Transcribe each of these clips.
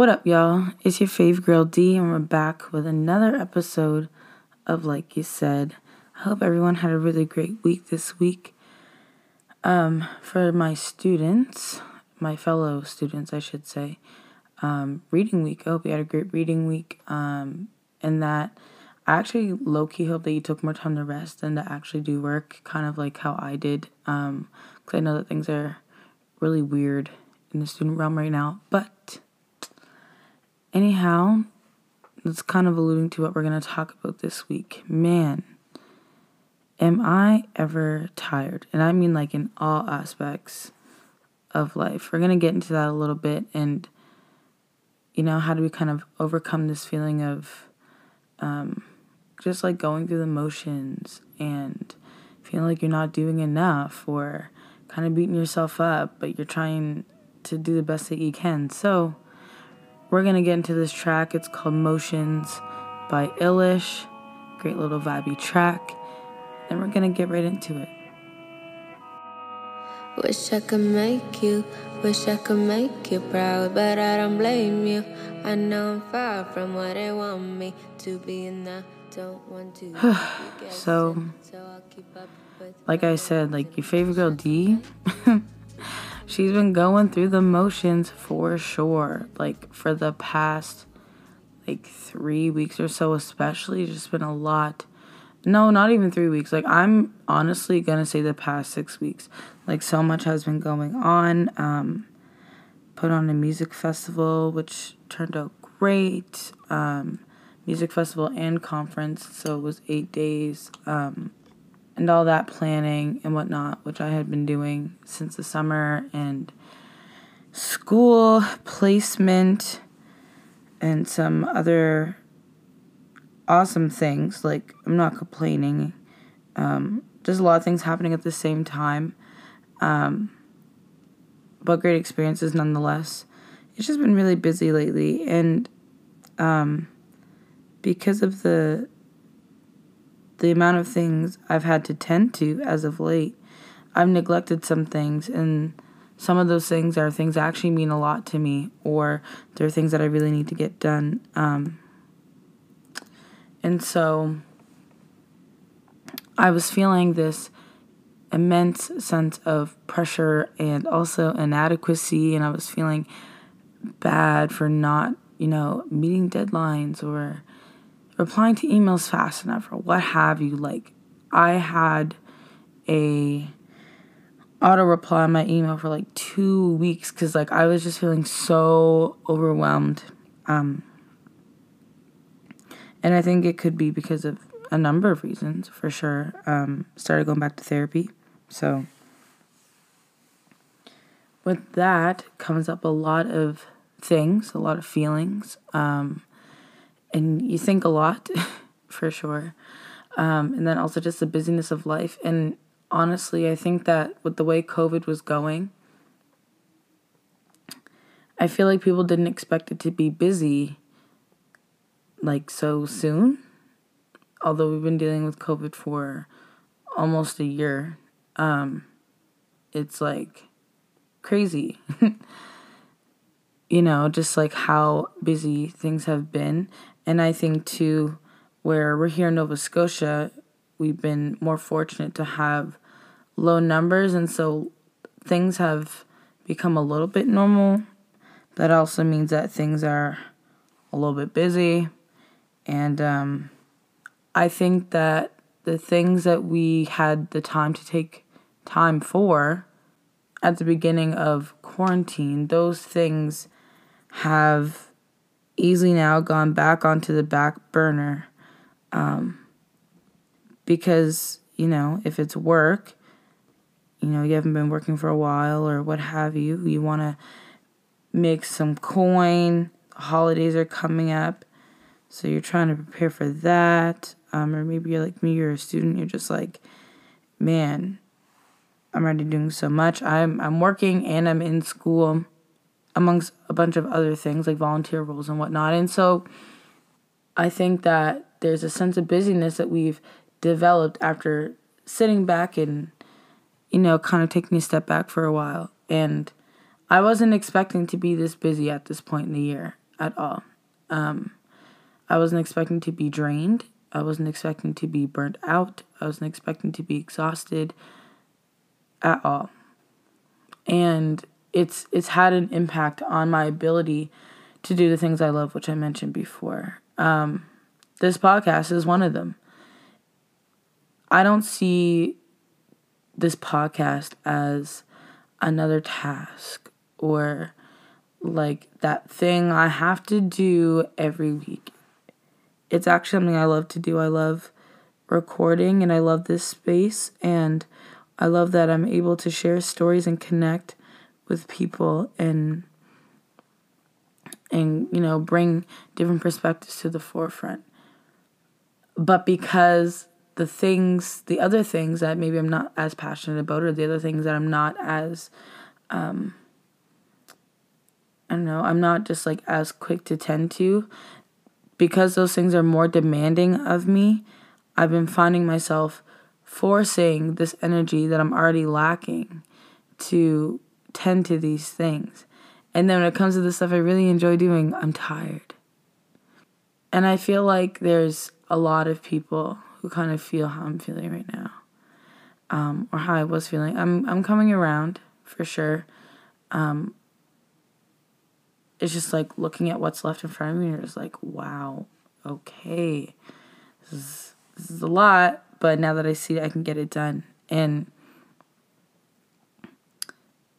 What up, y'all? It's your fave girl D, and we're back with another episode of Like You Said. I hope everyone had a really great week this week. Um, for my students, my fellow students, I should say, um, reading week. I hope you had a great reading week. Um, and that I actually low key hope that you took more time to rest than to actually do work, kind of like how I did. Um, because I know that things are really weird in the student realm right now. But anyhow, that's kind of alluding to what we're going to talk about this week. Man, am I ever tired? And I mean, like, in all aspects of life. We're going to get into that a little bit and, you know, how do we kind of overcome this feeling of um, just like going through the motions and feeling like you're not doing enough or kind of beating yourself up, but you're trying to do the best that you can. So, we're gonna get into this track. It's called Motions by Illish. Great little vibey track. And we're gonna get right into it. Wish I could make you, wish I could make you proud, but I don't blame you. I know I'm far from what they want me to be, and I don't want to. so, like I said, like your favorite girl D, she's been going through the motions for sure. Like for the past like three weeks or so, especially, just been a lot. No, not even three weeks. Like I'm honestly gonna say the past six weeks. Like so much has been going on. Um, put on a music festival, which turned out great. Um, music festival and conference, so it was eight days. Um, and all that planning and whatnot, which I had been doing since the summer, and school placement, and some other awesome things. Like, I'm not complaining. Um, just a lot of things happening at the same time. Um, but great experiences nonetheless. It's just been really busy lately, and um, because of the the amount of things I've had to tend to as of late, I've neglected some things, and some of those things are things that actually mean a lot to me, or they're things that I really need to get done. Um, and so I was feeling this immense sense of pressure and also inadequacy, and I was feeling bad for not, you know, meeting deadlines or replying to emails fast enough or what have you. Like I had a auto reply on my email for like two weeks because like I was just feeling so overwhelmed. Um, and I think it could be because of a number of reasons for sure. Um, started going back to therapy. So with that comes up a lot of things, a lot of feelings. Um, and you think a lot for sure. Um, and then also just the busyness of life. And honestly, I think that with the way COVID was going, I feel like people didn't expect it to be busy like so soon. Although we've been dealing with COVID for almost a year, um, it's like crazy. you know, just like how busy things have been. And I think too, where we're here in Nova Scotia, we've been more fortunate to have low numbers, and so things have become a little bit normal. That also means that things are a little bit busy, and um, I think that the things that we had the time to take time for at the beginning of quarantine, those things have easily now gone back onto the back burner. Um, because, you know, if it's work, you know, you haven't been working for a while or what have you, you want to make some coin, holidays are coming up, so you're trying to prepare for that. Um, or maybe you're like me, you're a student, you're just like, man, I'm already doing so much. I'm I'm working and I'm in school amongst a bunch of other things like volunteer roles and whatnot. And so I think that there's a sense of busyness that we've developed after sitting back and, you know, kind of taking a step back for a while. And I wasn't expecting to be this busy at this point in the year. at all. Um, I wasn't expecting to be drained. I wasn't expecting to be burnt out. I wasn't expecting to be exhausted at all. And it's it's had an impact on my ability to do the things I love, which I mentioned before. Um, this podcast is one of them. I don't see this podcast as another task or like that thing I have to do every week. It's actually something I love to do. I love recording and I love this space and I love that I'm able to share stories and connect with people and and you know bring different perspectives to the forefront. But because the things, the other things that maybe I'm not as passionate about, or the other things that I'm not as, um, I don't know, I'm not just like as quick to tend to, because those things are more demanding of me. I've been finding myself forcing this energy that I'm already lacking to tend to these things. And then when it comes to the stuff I really enjoy doing, I'm tired. And I feel like there's a lot of people who kind of feel how I'm feeling right now, um, or how I was feeling. I'm I'm coming around for sure. Um, it's just like looking at what's left in front of me, and you're just like, wow, okay, this is this is a lot, but now that I see it, I can get it done. And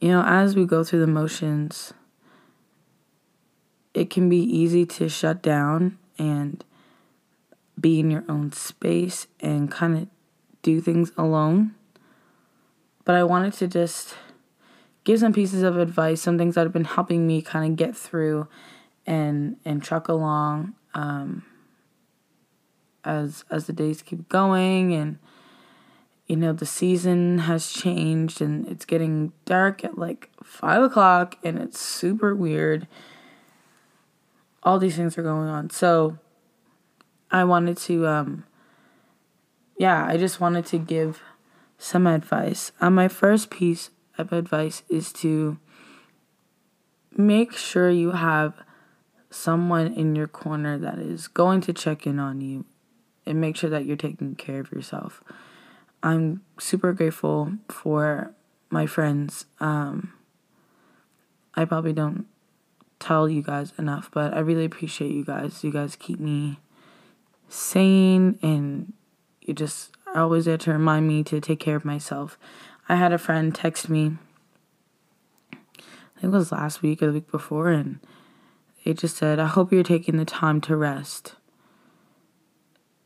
you know, as we go through the motions, it can be easy to shut down and be in your own space and kind of do things alone. But I wanted to just give some pieces of advice, some things that have been helping me kind of get through and and truck along um, as as the days keep going and you know the season has changed and it's getting dark at like five o'clock and it's super weird. All these things are going on, so I wanted to, um, yeah, I just wanted to give some advice. Uh, my first piece of advice is to make sure you have someone in your corner that is going to check in on you and make sure that you're taking care of yourself. I'm super grateful for my friends. Um, I probably don't tell you guys enough, but I really appreciate you guys. You guys keep me sane and you just are always there to remind me to take care of myself. I had a friend text me, I think it was last week or the week before, and it just said, I hope you're taking the time to rest.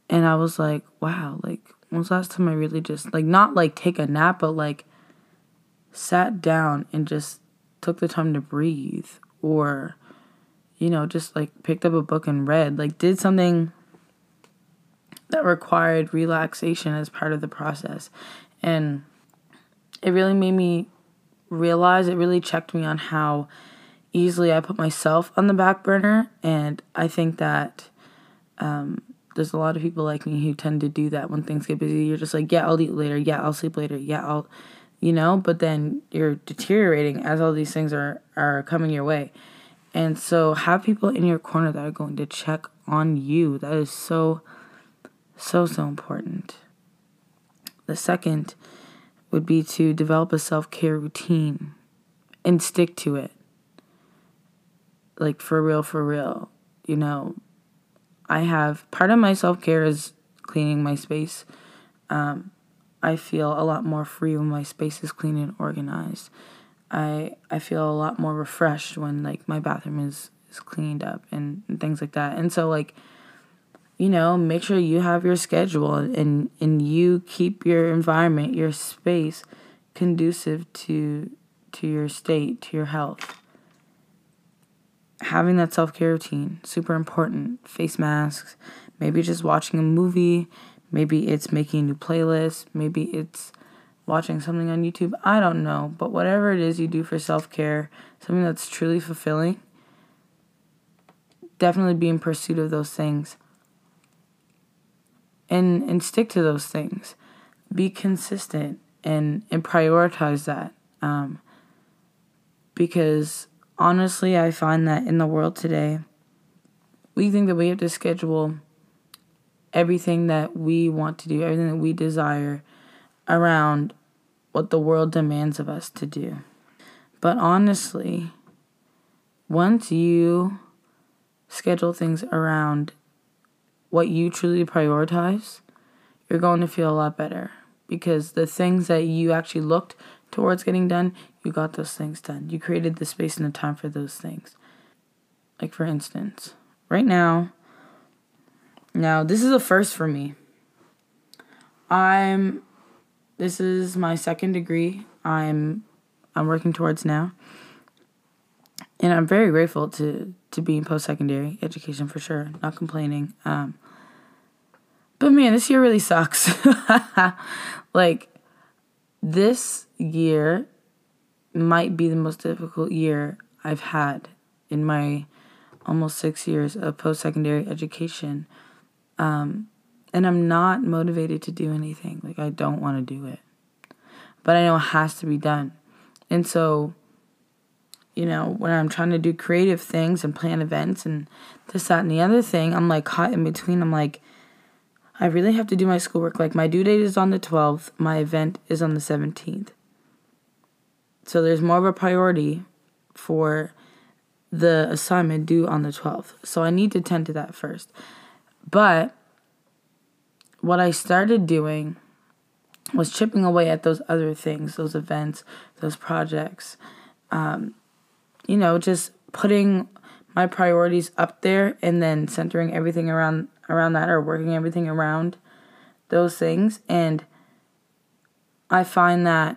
And I was like, wow, like, when was last time I really just, like, not like take a nap, but like sat down and just took the time to breathe or, you know, just like picked up a book and read, like, did something that required relaxation as part of the process. And it really made me realize, it really checked me on how easily I put myself on the back burner. And I think that um, there's a lot of people like me who tend to do that when things get busy. You're just like, yeah, I'll eat later. Yeah, I'll sleep later. Yeah, I'll, you know, but then you're deteriorating as all these things are, are coming your way. And so have people in your corner that are going to check on you. That is so so, so important. The second would be to develop a self care routine and stick to it. Like, for real, for real. You know, I have part of my self care is cleaning my space. Um, I feel a lot more free when my space is clean and organized. I I feel a lot more refreshed when like my bathroom is is cleaned up and, and things like that. And so like you know, make sure you have your schedule and and you keep your environment, your space conducive to to your state, to your health. Having that self-care routine, super important. Face masks, maybe just watching a movie, maybe it's making a new playlist, maybe it's watching something on YouTube. I don't know, but whatever it is you do for self-care, something that's truly fulfilling, definitely be in pursuit of those things and and stick to those things be consistent and and prioritize that um, because honestly i find that in the world today we think that we have to schedule everything that we want to do, everything that we desire around what the world demands of us to do. But honestly, once you schedule things around what you truly prioritize, you're going to feel a lot better because the things that you actually looked towards getting done, you got those things done. You created the space and the time for those things. Like, for instance, right now, now this is a first for me. I'm this is my second degree I'm I'm working towards now. And I'm very grateful to to be in post secondary education for sure. Not complaining. Um but man, this year really sucks. like this year might be the most difficult year I've had in my almost six years of post secondary education. Um, and I'm not motivated to do anything. Like, I don't want to do it. But I know it has to be done. And so, you know, when I'm trying to do creative things and plan events and this, that, and the other thing, I'm like caught in between. I'm like, I really have to do my schoolwork. Like, my due date is on the 12th, my event is on the 17th. So there's more of a priority for the assignment due on the 12th. So I need to tend to that first. But what I started doing was chipping away at those other things, those events, those projects. Um, you know, just putting my priorities up there and then centering everything around around that or working everything around those things and I find that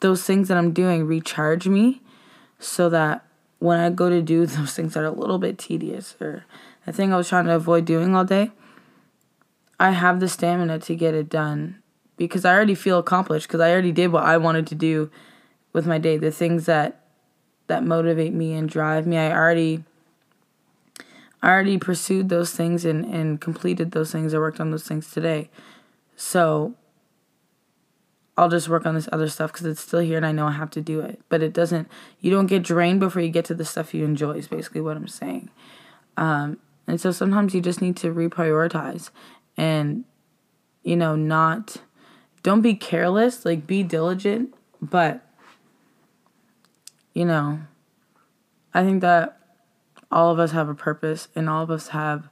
those things that I'm doing recharge me so that when I go to do those things that are a little bit tedious or the thing I was trying to avoid doing all day, I have the stamina to get it done because I already feel accomplished because I already did what I wanted to do with my day. The things that that motivate me and drive me, I already I already pursued those things and, and completed those things. I worked on those things today. So I'll just work on this other stuff because it's still here and I know I have to do it. But it doesn't, you don't get drained before you get to the stuff you enjoy, is basically what I'm saying. Um, and so sometimes you just need to reprioritize and you know not don't be careless like be diligent but you know i think that all of us have a purpose and all of us have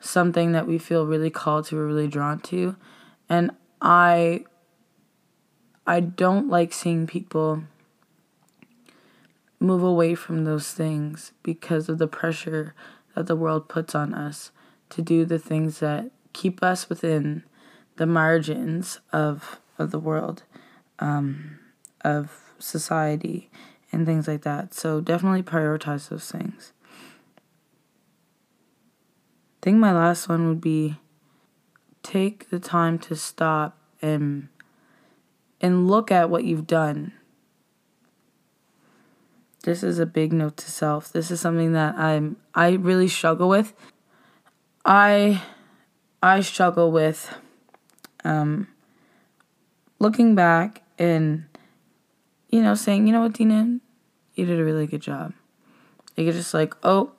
something that we feel really called to or really drawn to and i i don't like seeing people move away from those things because of the pressure that the world puts on us to do the things that keep us within the margins of of the world, um, of society, and things like that. So definitely prioritize those things. I think my last one would be take the time to stop and and look at what you've done. This is a big note to self. This is something that I'm I really struggle with. I I struggle with um, looking back and, you know, saying, you know what, Dina, you did a really good job. You're just like, oh,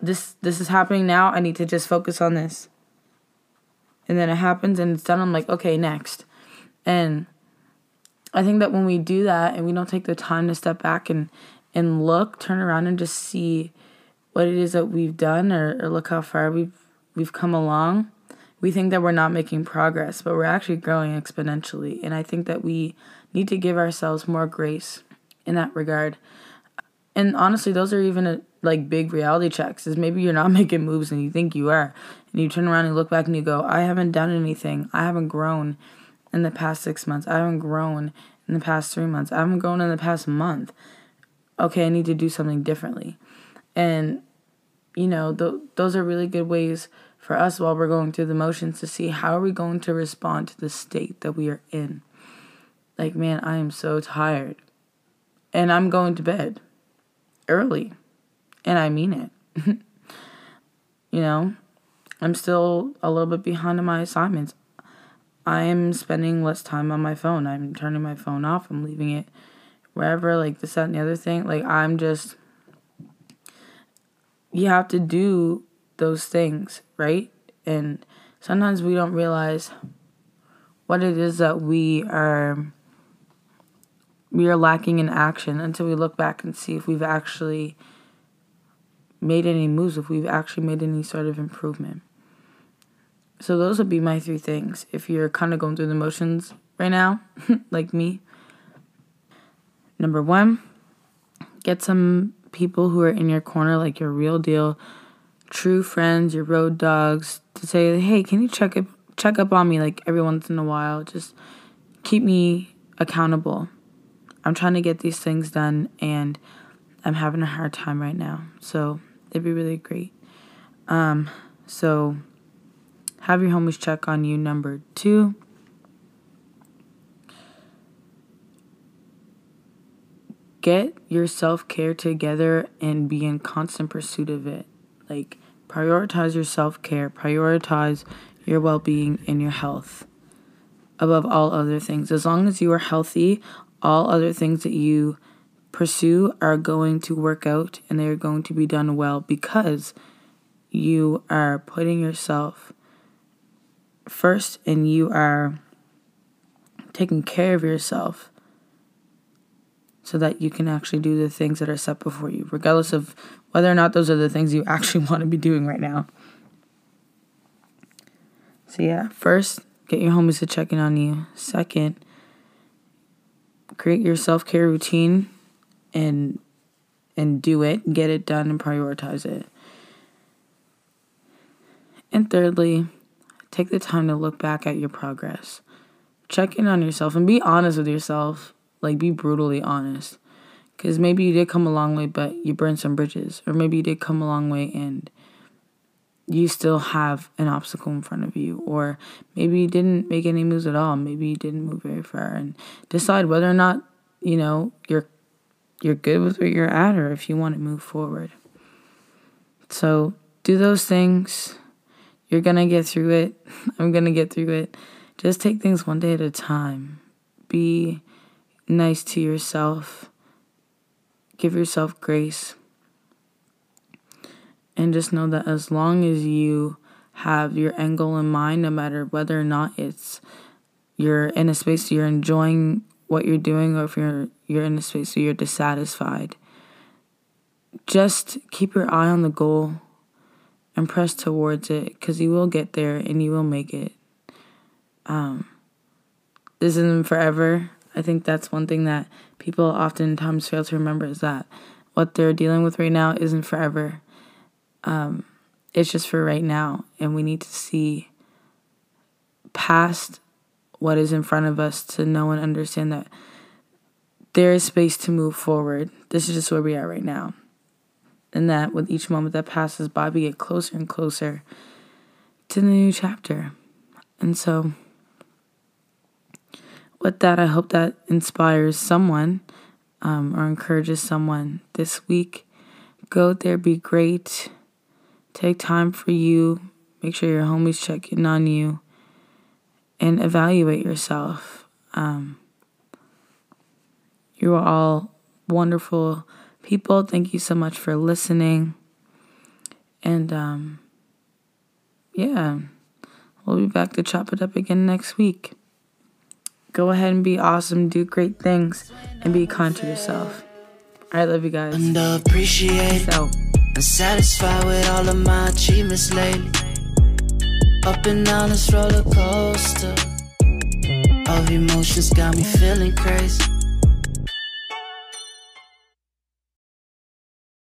this this is happening now. I need to just focus on this. And then it happens and it's done. I'm like, okay, next. And I think that when we do that and we don't take the time to step back and and look, turn around and just see what it is that we've done or, or look how far we've we've come along, we think that we're not making progress, but we're actually growing exponentially. And I think that we need to give ourselves more grace in that regard. And honestly, those are even a, like big reality checks. Is maybe you're not making moves and you think you are, and you turn around and look back and you go, I haven't done anything. I haven't grown in the past six months. I haven't grown in the past three months. I haven't grown in the past month. Okay, I need to do something differently. And you know, th- those are really good ways for us while we're going through the motions to see how are we going to respond to the state that we are in. Like, man, I am so tired. And I'm going to bed early. And I mean it. you know, I'm still a little bit behind on my assignments. I am spending less time on my phone. I'm turning my phone off. I'm leaving it wherever, like this, that, and the other thing. Like, I'm just, you have to do those things, right? And sometimes we don't realize what it is that we are we are lacking in action until we look back and see if we've actually made any moves, if we've actually made any sort of improvement. So those would be my three things. If you're kind of going through the motions right now, like me. Number one, get some people who are in your corner, like your real deal, true friends, your road dogs, to say, hey, can you check up check up on me like every once in a while? Just keep me accountable. I'm trying to get these things done and I'm having a hard time right now. So it'd be really great. Um, so have your homies check on you. Number two. Get your self care together and be in constant pursuit of it. Like, prioritize your self care, prioritize your well being and your health above all other things. As long as you are healthy, all other things that you pursue are going to work out and they're going to be done well because you are putting yourself first and you are taking care of yourself so that you can actually do the things that are set before you, regardless of whether or not those are the things you actually want to be doing right now. So, yeah, first, get your homies to check in on you. Second, create your self care routine and and do it, get it done and prioritize it. And thirdly, take the time to look back at your progress. Check in on yourself and be honest with yourself. Like be brutally honest. Cuz maybe you did come a long way but you burned some bridges or maybe you did come a long way and you still have an obstacle in front of you or maybe you didn't make any moves at all maybe you didn't move very far and decide whether or not you know you're you're good with where you're at or if you want to move forward so do those things you're gonna get through it. I'm gonna get through it. Just take things one day at a time. Be nice to yourself. Give yourself grace. And just know that as long as you have your end goal in mind, no matter whether or not it's you're in a space you're enjoying what you're doing or if you're you're in a space where you're dissatisfied, just keep your eye on the goal and press towards it because you will get there and you will make it. Um, this isn't forever. I think that's one thing that people oftentimes fail to remember is that what they're dealing with right now isn't forever. Um, it's just for right now, and we need to see past what is in front of us to know and understand that there is space to move forward. This is just where we are right now. And that with each moment that passes by, we get closer and closer to the new chapter. And so, with that, I hope that inspires someone um, or encourages someone this week. Go there, be great. Take time for you. Make sure your homies check in on you and evaluate yourself. Um, you are all wonderful people. Thank you so much for listening. And um, yeah, we'll be back to chop it up again next week. Go ahead and be awesome, do great things, and be kind to yourself. I love you guys. Underappreciated. So. Unsatisfied with all of my achievements lately. Up and down this roller coaster of emotions got me feeling crazy.